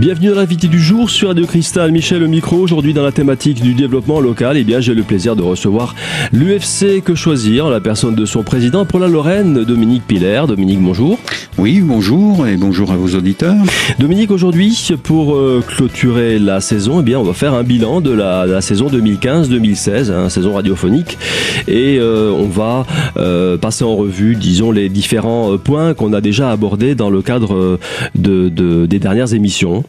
Bienvenue dans l'invité du jour sur Radio Cristal. Michel au micro. Aujourd'hui, dans la thématique du développement local, eh bien, j'ai le plaisir de recevoir l'UFC Que Choisir, la personne de son président pour la Lorraine, Dominique Piller. Dominique, bonjour. Oui, bonjour et bonjour à vos auditeurs. Dominique, aujourd'hui, pour euh, clôturer la saison, eh bien, on va faire un bilan de la, saison 2015-2016, hein, saison radiophonique, et euh, on va euh, passer en revue, disons, les différents points qu'on a déjà abordés dans le cadre de, de, des dernières émissions.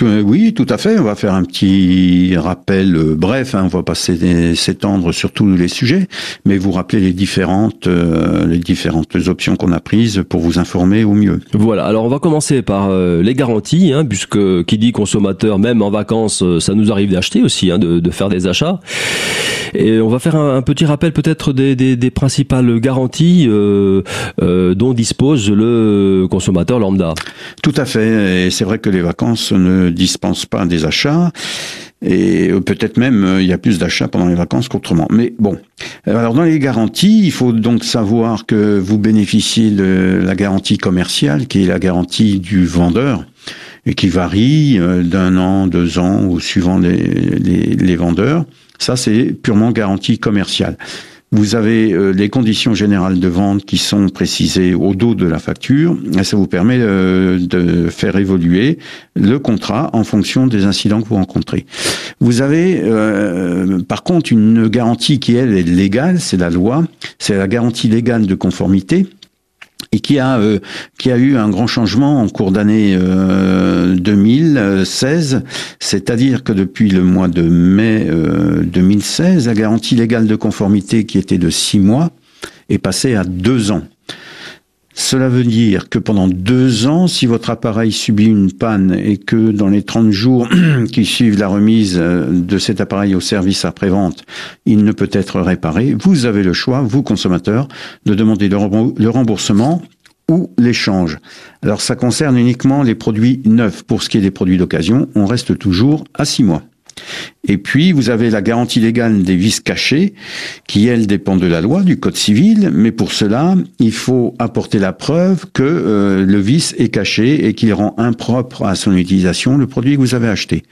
Oui, tout à fait. On va faire un petit rappel bref. Hein, on va pas s'étendre sur tous les sujets, mais vous rappeler les différentes, les différentes options qu'on a prises pour vous informer au mieux. Voilà, alors on va commencer par euh, les garanties, hein, puisque qui dit consommateur, même en vacances, euh, ça nous arrive d'acheter aussi, hein, de, faire des achats. Et on va faire un, petit rappel peut-être des, principales garanties euh, dont dispose le consommateur lambda. Tout à fait, et c'est vrai que les vacances ne dispensent pas des achats. Et peut-être même il y a plus d'achats pendant les vacances qu'autrement. Mais bon, alors dans les garanties, il faut donc savoir que vous bénéficiez de la garantie commerciale, qui est la garantie du vendeur et qui varie euh, d'un an, deux ans ou suivant les, les vendeurs. Ça, c'est purement garantie commerciale. Vous avez euh, les conditions générales de vente qui sont précisées au dos de la facture. Ça vous permet euh, de faire évoluer le contrat en fonction des incidents que vous rencontrez. Vous avez euh, par contre une garantie qui elle est légale, c'est la loi, c'est la garantie légale de conformité et qui a euh, qui a eu un grand changement en cours d'année 2016, euh, c'est-à-dire que depuis le mois de mai 2016, euh, la garantie légale de conformité qui était de six mois est passée à deux ans. Cela veut dire que pendant deux ans, si votre appareil subit une panne et que dans les 30 jours qui suivent la remise euh, de cet appareil au service après-vente, il ne peut être réparé, vous avez le choix, vous consommateurs, de demander le remboursement ou l'échange. Alors ça concerne uniquement les produits neufs. Pour ce qui est des produits d'occasion, on reste toujours à six mois. Et puis, vous avez la garantie légale des vices cachés, qui, elle, dépend de la loi, du Code civil, mais pour cela, il faut apporter la preuve que euh, le vice est caché et qu'il rend impropre à son utilisation le produit que vous avez acheté.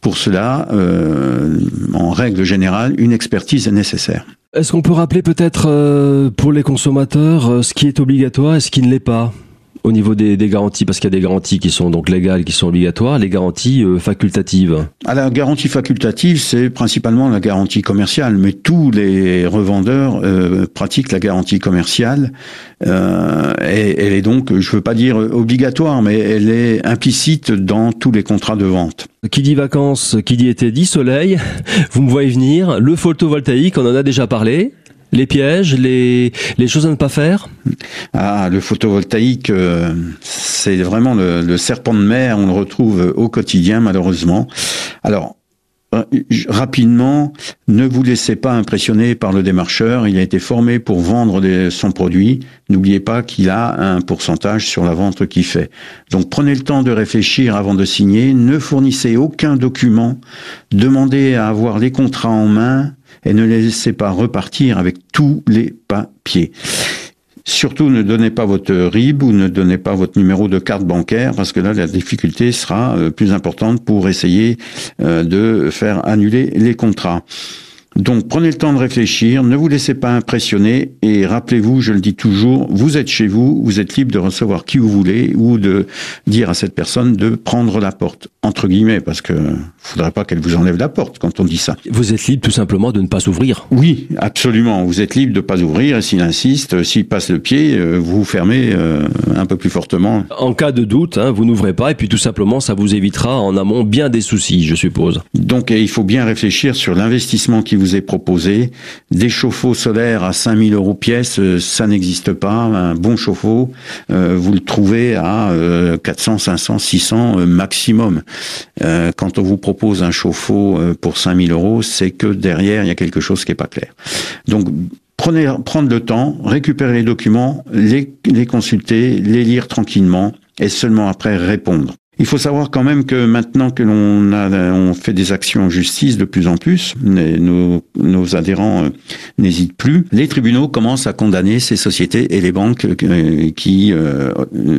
Pour cela, euh, en règle générale, une expertise est nécessaire. Est-ce qu'on peut rappeler peut-être euh, pour les consommateurs ce qui est obligatoire et ce qui ne l'est pas? Au niveau des, des garanties, parce qu'il y a des garanties qui sont donc légales, qui sont obligatoires, les garanties euh, facultatives Alors, la garantie facultative, c'est principalement la garantie commerciale, mais tous les revendeurs euh, pratiquent la garantie commerciale. Euh, et elle est donc, je veux pas dire obligatoire, mais elle est implicite dans tous les contrats de vente. Qui dit vacances, qui dit été, dit soleil. Vous me voyez venir. Le photovoltaïque, on en a déjà parlé les pièges, les, les choses à ne pas faire? Ah, le photovoltaïque, euh, c'est vraiment le, le, serpent de mer, on le retrouve au quotidien malheureusement. Alors, euh, rapidement, ne vous laissez pas impressionner par le démarcheur. Il a été formé pour vendre son produit. N'oubliez pas qu'il a un pourcentage sur la vente qu'il fait. Donc prenez le temps de réfléchir avant de signer. Ne fournissez aucun document. Demandez à avoir les contrats en main et ne les laissez pas repartir avec tous les papiers. Surtout, ne donnez pas votre RIB ou ne donnez pas votre numéro de carte bancaire parce que là, la difficulté sera euh, plus importante pour essayer euh, de faire annuler les contrats. Donc prenez le temps de réfléchir, ne vous laissez pas impressionner et rappelez-vous, je le dis toujours, vous êtes chez vous, vous êtes libre de recevoir qui vous voulez ou de dire à cette personne de prendre la porte, entre guillemets, parce que faudrait pas qu'elle vous enlève la porte quand on dit ça. Vous êtes libre tout simplement de ne pas ouvrir Oui, absolument, vous êtes libre de ne pas ouvrir et s'il insiste, s'il passe le pied, euh, vous fermez euh, un peu plus fortement. En cas de doute, hein, vous n'ouvrez pas et puis tout simplement ça vous évitera en amont bien des soucis, je suppose. Donc il faut bien réfléchir sur l'investissement qui vous vous est proposé. Des chauffe-eau solaires à 5000 euros pièce, euh, ça n'existe pas. Un bon chauffe-eau, euh, vous le trouvez à 400, 500, 600 maximum. Euh, quand on vous propose un chauffe-eau pour 5000 euros, c'est que derrière, il y a quelque chose qui est pas clair. Donc, prenez, prendre le temps, récupérer les documents, les, les consulter, les lire tranquillement et seulement après répondre. Il faut savoir quand même que maintenant que l'on a, fait des actions en justice de plus en plus, nos, nos adhérents euh, n'hésitent plus. Les tribunaux commencent à condamner ces sociétés et les banques euh, qui euh,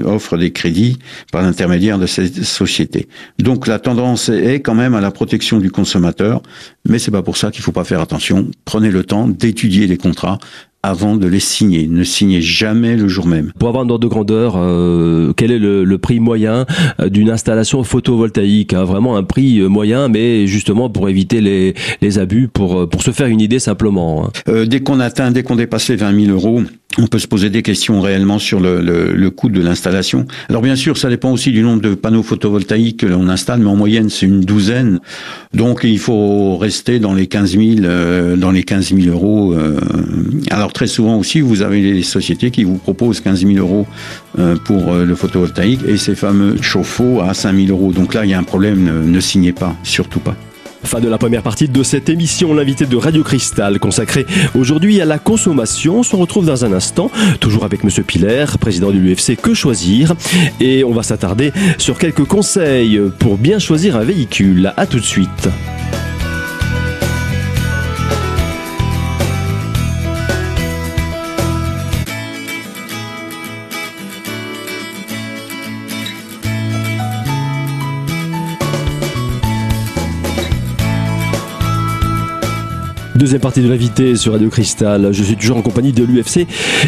offrent des crédits par l'intermédiaire de ces sociétés. Donc la tendance est quand même à la protection du consommateur, mais c'est pas pour ça qu'il faut pas faire attention. Prenez le temps d'étudier les contrats avant de les signer. Ne signez jamais le jour même. Pour avoir un ordre de grandeur, euh, quel est le, prix moyen euh, d'une installation photovoltaïque hein? Vraiment un prix euh, moyen, mais justement pour éviter les, les abus, pour, pour se faire une idée simplement. Hein. dès qu'on atteint, dès qu'on dépasse les 20 000 euros, on peut se poser des questions réellement sur le, coût de l'installation. Alors bien sûr, ça dépend aussi du nombre de panneaux photovoltaïques que l'on installe, mais en moyenne c'est une douzaine. Donc il faut rester dans les 15 000, dans les 15 000 euros. alors très souvent aussi, vous avez les sociétés qui vous proposent 15 000 euros euh, pour euh, le photovoltaïque et ces fameux chauffe-eau à 5 000 euros. Donc là, il y a un problème, ne, signez pas, surtout pas. Fin de la première partie de cette émission, l'invité de Radio Cristal, consacré aujourd'hui à la consommation. On se retrouve dans un instant, toujours avec Monsieur Piller, président de l'UFC Que Choisir. Et on va s'attarder sur quelques conseils pour bien choisir un véhicule. À tout de suite. Deuxième partie de l'invité sur Radio Cristal. Je suis toujours en compagnie de l'UFC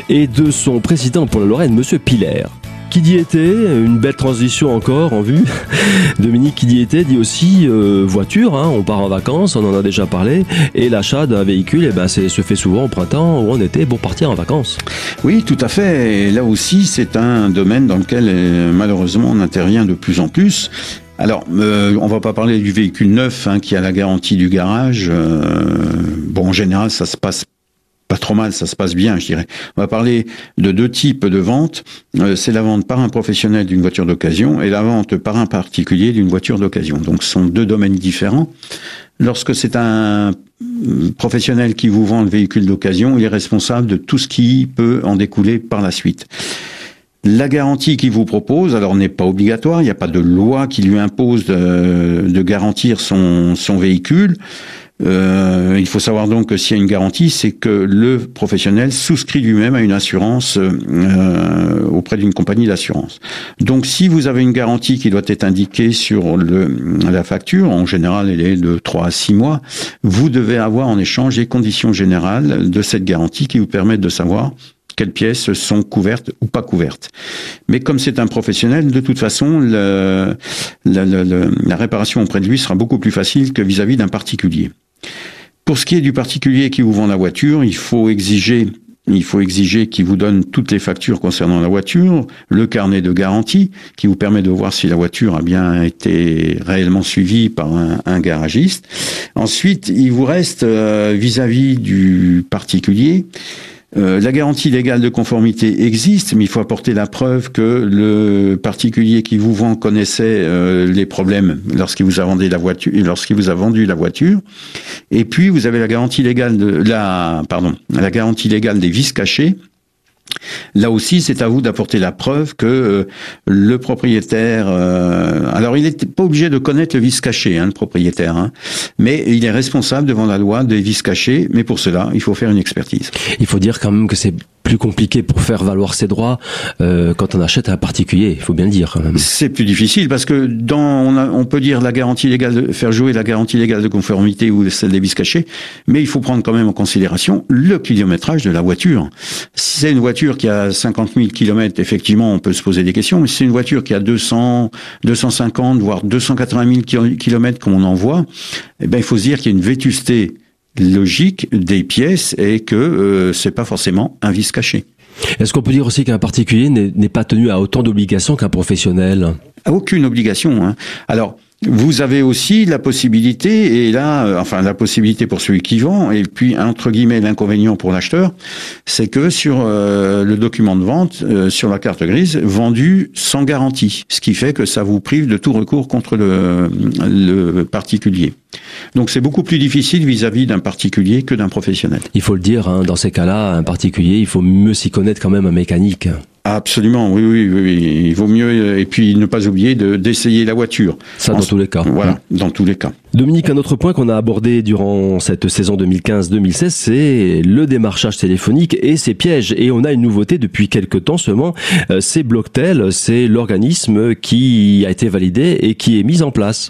et de son président pour la Lorraine, Monsieur Piller. Qui dit été, une belle transition encore en vue. Dominique qui dit été dit aussi euh, voiture, hein, on part en vacances, on en a déjà parlé, et l'achat d'un véhicule, eh ben, se fait souvent au printemps ou en été pour partir en vacances. Oui, tout à fait. Et là aussi, c'est un domaine dans lequel euh, malheureusement on intervient de plus en plus. Alors, euh, on va pas parler du véhicule neuf hein, qui a la garantie du garage. Euh, bon, en général, ça se passe pas trop mal, ça se passe bien, je dirais. On va parler de deux types de ventes. Euh, c'est la vente par un professionnel d'une voiture d'occasion et la vente par un particulier d'une voiture d'occasion. Donc, ce sont deux domaines différents. Lorsque c'est un professionnel qui vous vend le véhicule d'occasion, il est responsable de tout ce qui peut en découler par la suite. La garantie qu'il vous propose, alors n'est pas obligatoire, il n'y a pas de loi qui lui impose de, garantir son, véhicule. Euh, il faut savoir donc que s'il y a une garantie, c'est que le professionnel souscrit lui-même à une assurance euh, auprès d'une compagnie d'assurance. Donc si vous avez une garantie qui doit être indiquée sur la facture, en général elle est de 3 à 6 mois, vous devez avoir en échange les conditions générales de cette garantie qui vous permettent de savoir quelles pièces sont couvertes ou pas couvertes. Mais comme c'est un professionnel, de toute façon, le, la réparation auprès de lui sera beaucoup plus facile que vis-à-vis d'un particulier. Pour ce qui est du particulier qui vous vend la voiture, il faut exiger il faut exiger qu'il vous donne toutes les factures concernant la voiture, le carnet de garantie qui vous permet de voir si la voiture a bien été réellement suivie par un, garagiste. Ensuite, il vous reste vis à -vis du particulier euh, la garantie légale de conformité existe, mais il faut apporter la preuve que le particulier qui vous vend connaissait euh, les problèmes lorsqu'il vous a vendu la voiture, lorsqu'il vous a vendu la voiture. Et puis vous avez la garantie légale de la, pardon, la garantie légale des vis cachés Là aussi, c'est à vous d'apporter la preuve que euh, le propriétaire. Euh, alors, il n'est pas obligé de connaître le vice caché, hein, le propriétaire, hein, mais il est responsable devant la loi des vices cachés. Mais pour cela, il faut faire une expertise. Il faut dire quand même que c'est plus compliqué pour faire valoir ses droits euh, quand on achète à un particulier. Il faut bien le dire. C'est plus difficile parce que dans on, on, peut dire la garantie légale, de, faire jouer la garantie légale de conformité ou celle des vices cachés, mais il faut prendre quand même en considération le kilométrage de la voiture. Si c'est une voiture qui a 50 000 kilomètres, effectivement, on peut se poser des questions. Mais si c'est une voiture qui a 200, 250, voire 280 000 kilomètres comme on en voit, eh ben il faut se dire qu'il y a une vétusté logique des pièces et que euh, c'est pas forcément un vice caché. Est-ce qu'on peut dire aussi qu'un particulier n'est pas tenu à autant d'obligations qu'un professionnel? Aucune obligation. Hein. Alors, vous avez aussi la possibilité, et là, euh, enfin la possibilité pour celui qui vend, et puis entre guillemets l'inconvénient pour l'acheteur, c'est que sur euh, le document de vente, euh, sur la carte grise, vendu sans garantie, ce qui fait que ça vous prive de tout recours contre le, le particulier. Donc c'est beaucoup plus difficile vis-à-vis d'un particulier que d'un professionnel. Il faut le dire, hein, dans ces cas-là, un particulier, il faut mieux s'y connaître quand même en mécanique. Absolument, oui, oui, oui, Il vaut mieux, et puis ne pas oublier d'essayer la voiture. Ça, dans tous les cas. Voilà, dans tous les cas. Dominique, un autre point qu'on a abordé durant cette saison 2015-2016, c'est le démarchage téléphonique et ses pièges. Et on a une nouveauté depuis quelques temps seulement, euh, c'est Blocktel, c'est l'organisme qui a été validé et qui est mis en place.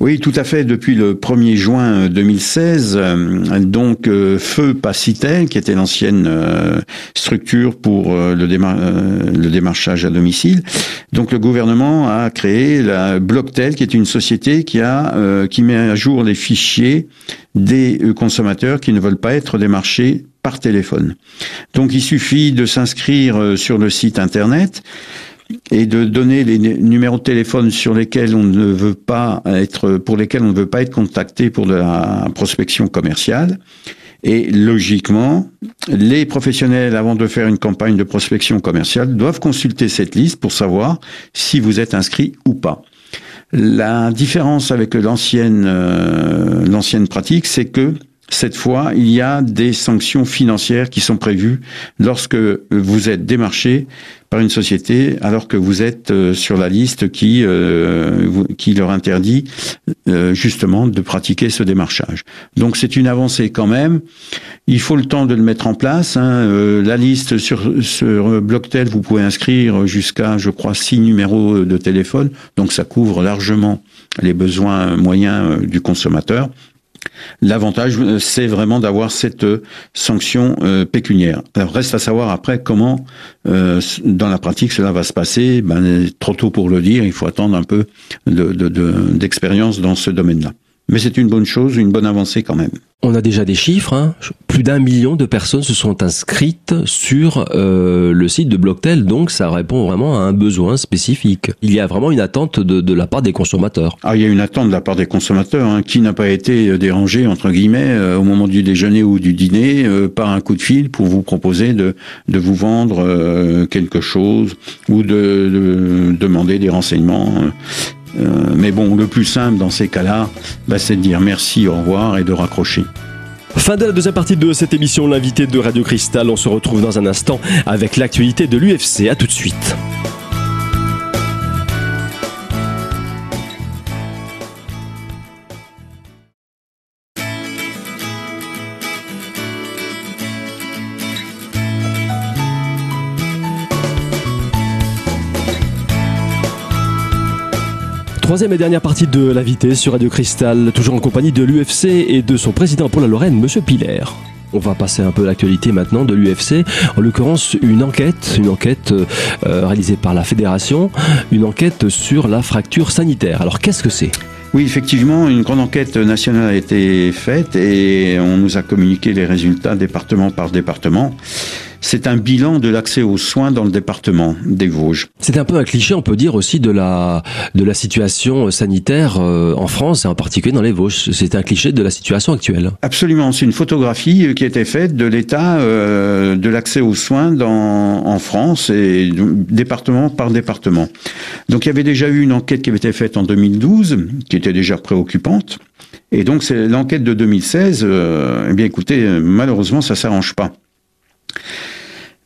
Oui, tout à fait, depuis le 1er juin 2016, euh, donc euh, Feu Pacitel, qui était l'ancienne structure pour le, le démarchage à domicile, donc le gouvernement a créé la Blocktel, qui est une société qui a qui met à jour les fichiers des euh, consommateurs qui ne veulent pas être démarchés par téléphone. Donc il suffit de s'inscrire euh, sur le site internet et de donner les numéros de téléphone sur lesquels on ne veut pas être, pour lesquels on ne veut pas être contacté pour de la prospection commerciale. Et logiquement, les professionnels, avant de faire une campagne de prospection commerciale, doivent consulter cette liste pour savoir si vous êtes inscrit ou pas. La différence avec l'ancienne euh, pratique, c'est que cette fois, il y a des sanctions financières qui sont prévues lorsque vous êtes démarché par une société alors que vous êtes euh, sur la liste qui euh, qui leur interdit euh, justement de pratiquer ce démarchage. Donc c'est une avancée quand même. Il faut le temps de le mettre en place. Hein. la liste sur sur Blocktel, vous pouvez inscrire jusqu'à je crois six numéros de téléphone. Donc ça couvre largement les besoins moyens du consommateur. L'avantage, euh, c'est vraiment d'avoir cette euh, sanction euh, pécuniaire. Reste à savoir après comment, dans la pratique, cela va se passer. Ben, trop tôt pour le dire, il faut attendre un peu d'expérience de, dans ce domaine-là. Mais c'est une bonne chose, une bonne avancée quand même. On a déjà des chiffres. Hein. Plus d'un million de personnes se sont inscrites sur euh, le site de Blocktel, donc ça répond vraiment à un besoin spécifique. Il y a vraiment une attente de, de la part des consommateurs. Ah, il y a une attente de la part des consommateurs. Hein. Qui n'a pas été dérangé entre guillemets euh, au moment du déjeuner ou du dîner euh, par un coup de fil pour vous proposer de, de vous vendre quelque chose ou de, de demander des renseignements euh, mais bon, le plus simple dans ces cas-là, bah, c'est de dire merci, au revoir et de raccrocher. Fin de la deuxième partie de cette émission, l'invité de Radio Cristal. On se retrouve dans un instant avec l'actualité de l'UFC. À tout de suite. Troisième et dernière partie de l'invité sur Radio Cristal, toujours en compagnie de l'UFC et de son président pour la Lorraine, Monsieur Piller. On va passer un peu l'actualité maintenant de l'UFC, en l'occurrence une enquête, une enquête euh, réalisée par la fédération, une enquête sur la fracture sanitaire. Alors qu'est-ce que c'est? Oui, effectivement, une grande enquête nationale a été faite et on nous a communiqué les résultats département par département. C'est un bilan de l'accès aux soins dans le département des Vosges. C'est un peu un cliché, on peut dire aussi de la de la situation sanitaire euh, en France et en particulier dans les Vosges. C'est un cliché de la situation actuelle. Absolument, c'est une photographie qui a été faite de l'état euh, de l'accès aux soins dans en France et département par département. Donc il y avait déjà eu une enquête qui avait été faite en 2012 qui était déjà préoccupante. Et donc c'est l'enquête de 2016. Euh, eh bien écoutez, malheureusement ça s'arrange pas.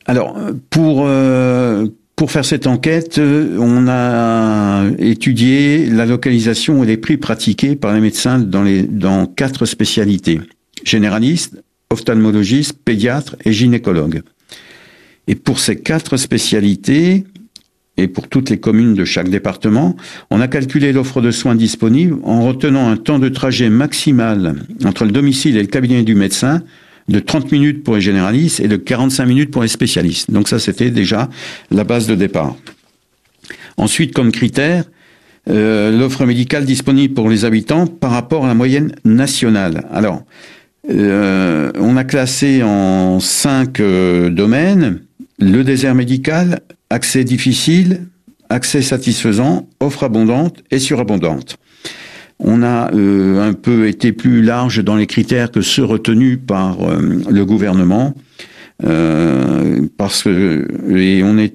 Alors, pour, euh, pour faire cette enquête, on a étudié la localisation et les prix pratiqués par les médecins dans, les, dans quatre spécialités. Généralistes, ophtalmologistes, pédiatres et gynécologues. Et pour ces quatre spécialités, et pour toutes les communes de chaque département, on a calculé l'offre de soins disponible en retenant un temps de trajet maximal entre le domicile et le cabinet du médecin de 30 minutes pour les généralistes et de 45 minutes pour les spécialistes. Donc ça, c'était déjà la base de départ. Ensuite, comme critère, euh, l'offre médicale disponible pour les habitants par rapport à la moyenne nationale. Alors, euh, on a classé en cinq euh, domaines le désert médical, accès difficile, accès satisfaisant, offre abondante et surabondante. On a euh, un peu été plus large dans les critères que ceux retenus par euh, le gouvernement. Euh, parce que et on a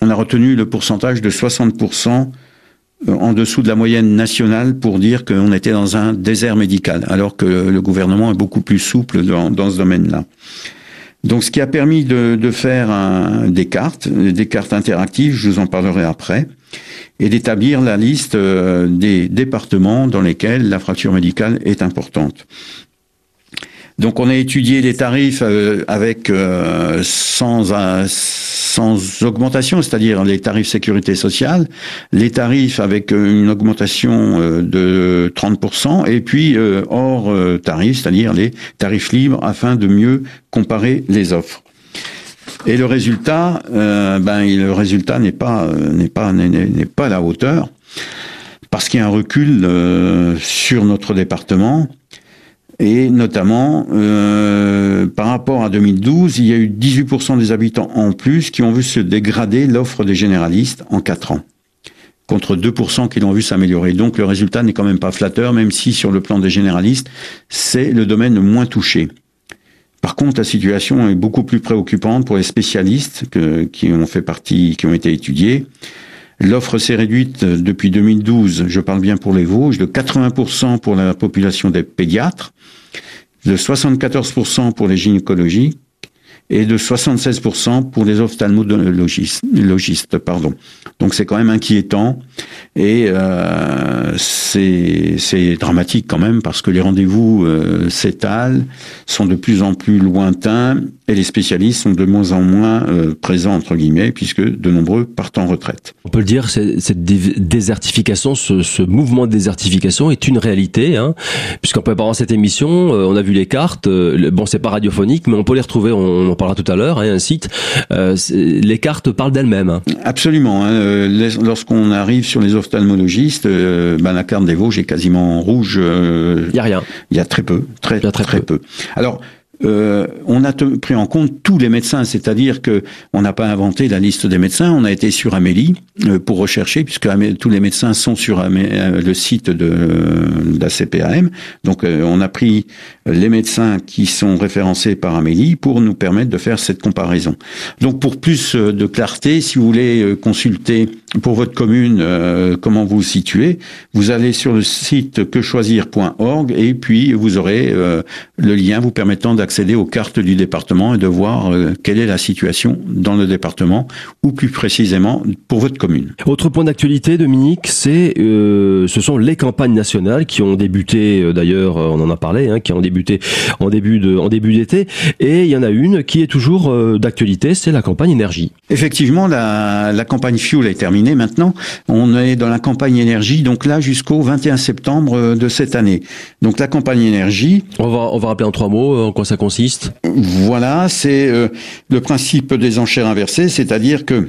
on a retenu le pourcentage de 60% en dessous de la moyenne nationale pour dire qu'on était dans un désert médical, alors que le gouvernement est beaucoup plus souple dans, dans ce domaine-là. Donc, ce qui a permis de, de faire des cartes, des cartes interactives, je vous en parlerai après, et d'établir la liste euh, des départements dans lesquels la fracture médicale est importante. Donc on a étudié les tarifs euh, avec euh, sans sans augmentation, c'est-à-dire les tarifs sécurité sociale, les tarifs avec une augmentation de 30%, et puis hors tarif, c'est-à-dire les tarifs libres, afin de mieux comparer les offres. Et le résultat, ben le résultat n'est pas n'est pas n'est pas à la hauteur parce qu'il y a un recul sur notre département et notamment, euh, par rapport à 2012, il y a eu 18% des habitants en plus qui ont vu se dégrader l'offre des généralistes en 4 ans, contre 2% qui l'ont vu s'améliorer. Donc le résultat n'est quand même pas flatteur, même si sur le plan des généralistes, c'est le domaine le moins touché. Par contre, la situation est beaucoup plus préoccupante pour les spécialistes qui ont fait partie, qui ont été étudiés. L'offre s'est réduite depuis 2012, je parle bien pour les Vosges, de 80% pour la population des pédiatres, de 74% pour les gynécologies et de 76% pour les ophtalmologistes. Pardon. Donc c'est quand même inquiétant et euh, c'est dramatique quand même parce que les rendez-vous euh, s'étalent, sont de plus en plus lointains et les spécialistes sont de moins en moins euh, présents entre guillemets puisque de nombreux partent en retraite. On peut le dire, cette désertification, ce, ce, mouvement de désertification est une réalité, hein, puisqu'en préparant cette émission, euh, on a vu les cartes. Euh, bon, c'est pas radiophonique, mais on peut les retrouver. On, en parlera tout à l'heure. Hein, un site. les cartes parlent d'elles-mêmes. Hein. Absolument. Hein, lorsqu'on arrive sur les ophtalmologistes, ben, la carte des Vosges est quasiment rouge. Il y a rien. Il y a très peu, très très, très peu. Alors euh, on a pris en compte tous les médecins, c'est-à-dire que on n'a pas inventé la liste des médecins, on a été sur Amélie euh, pour rechercher, puisque tous les médecins sont sur euh, le site de, la CPAM. Donc on a pris les médecins qui sont référencés par Amélie pour nous permettre de faire cette comparaison. Donc pour plus de clarté, si vous voulez consulter pour votre commune comment vous vous situez, vous allez sur le site quechoisir.org et puis vous aurez le lien vous permettant d'accéder accéder aux cartes du département et de voir euh, quelle est la situation dans le département ou plus précisément pour votre commune. Autre point d'actualité, Dominique, c'est euh, ce sont les campagnes nationales qui ont débuté euh, d'ailleurs, on en a parlé, hein, qui ont débuté en début de en début d'été et il y en a une qui est toujours d'actualité, c'est la campagne énergie. Effectivement, la, la campagne fuel est terminée maintenant. On est dans la campagne énergie donc là jusqu'au 21 septembre de cette année. Donc la campagne énergie. On va on va rappeler en trois mots en quoi ça consiste? Voilà, c'est euh, le principe des enchères inversées, c'est-à-dire que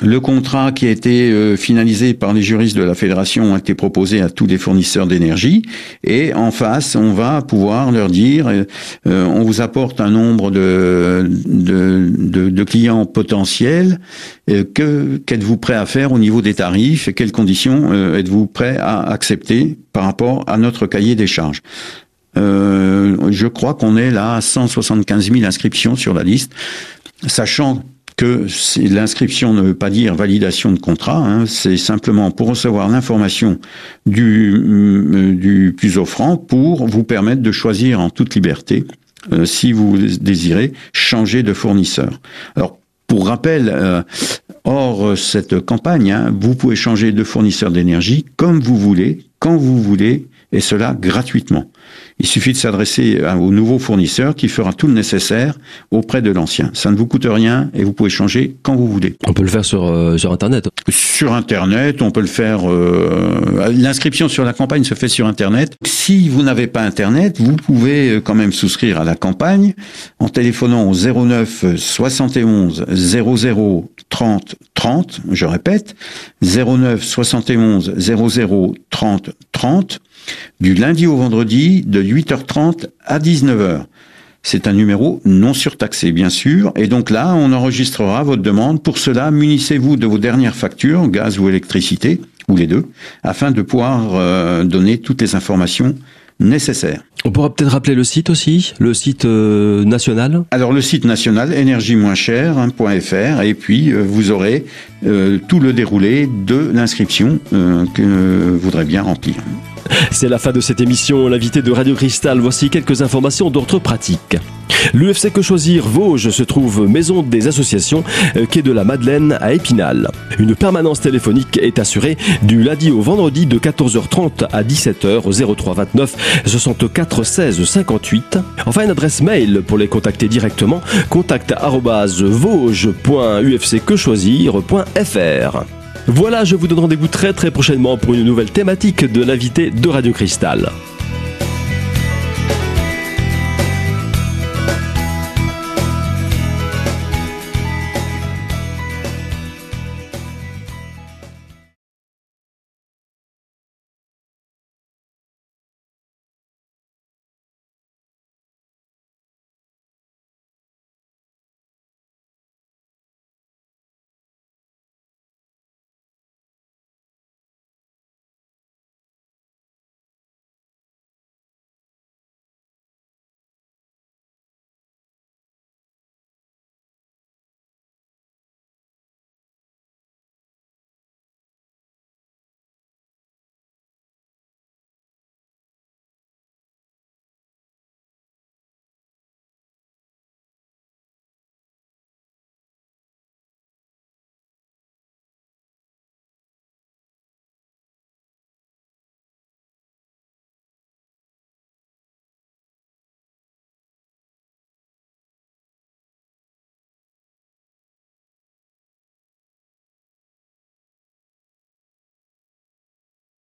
le contrat qui a été euh, finalisé par les juristes de la fédération a été proposé à tous les fournisseurs d'énergie et en face, on va pouvoir leur dire, euh, on vous apporte un nombre de, de, clients potentiels, que qu'êtes-vous prêt à faire au niveau des tarifs et quelles conditions êtes-vous prêt à accepter par rapport à notre cahier des charges? Euh, je crois qu'on est là à 175 000 inscriptions sur la liste, sachant que l'inscription ne veut pas dire validation de contrat, hein, c'est simplement pour recevoir l'information du, euh, du plus offrant pour vous permettre de choisir en toute liberté euh, si vous désirez changer de fournisseur. Alors pour rappel, euh, hors cette campagne, hein, vous pouvez changer de fournisseur d'énergie comme vous voulez, quand vous voulez, et cela gratuitement. Il suffit de s'adresser au nouveau fournisseur qui fera tout le nécessaire auprès de l'ancien. Ça ne vous coûte rien et vous pouvez changer quand vous voulez. On peut le faire sur, euh, sur Internet Sur Internet, on peut le faire... Euh, L'inscription sur la campagne se fait sur Internet. Si vous n'avez pas Internet, vous pouvez euh, quand même souscrire à la campagne en téléphonant au 09 71 00 30 30, je répète, 09 71 00 30 30 du lundi au vendredi de 8h30 à 19h. C'est un numéro non surtaxé, bien sûr, et donc là, on enregistrera votre demande. Pour cela, munissez-vous de vos dernières factures, gaz ou électricité, ou les deux, afin de pouvoir euh, donner toutes les informations nécessaires. On pourra peut-être rappeler le site aussi, le site euh, national? Alors le site national, énergie-moins-cher.fr, et puis euh, vous aurez tout le déroulé de l'inscription que vous voudrez bien remplir. C'est la fin de cette émission. L'invité de Radio Cristal, voici quelques informations d'ordre pratique. L'UFC Que Choisir Vosges se trouve maison des associations euh, quai de la Madeleine à Épinal. Une permanence téléphonique est assurée du lundi au vendredi de 14h30 à 17h au 03 29 64 16 58. Enfin, une adresse mail pour les contacter directement contact@vosges.ufcquechoisir.fr. Voilà, je vous donne rendez-vous très très prochainement pour une nouvelle thématique de l'invité de Radio Cristal.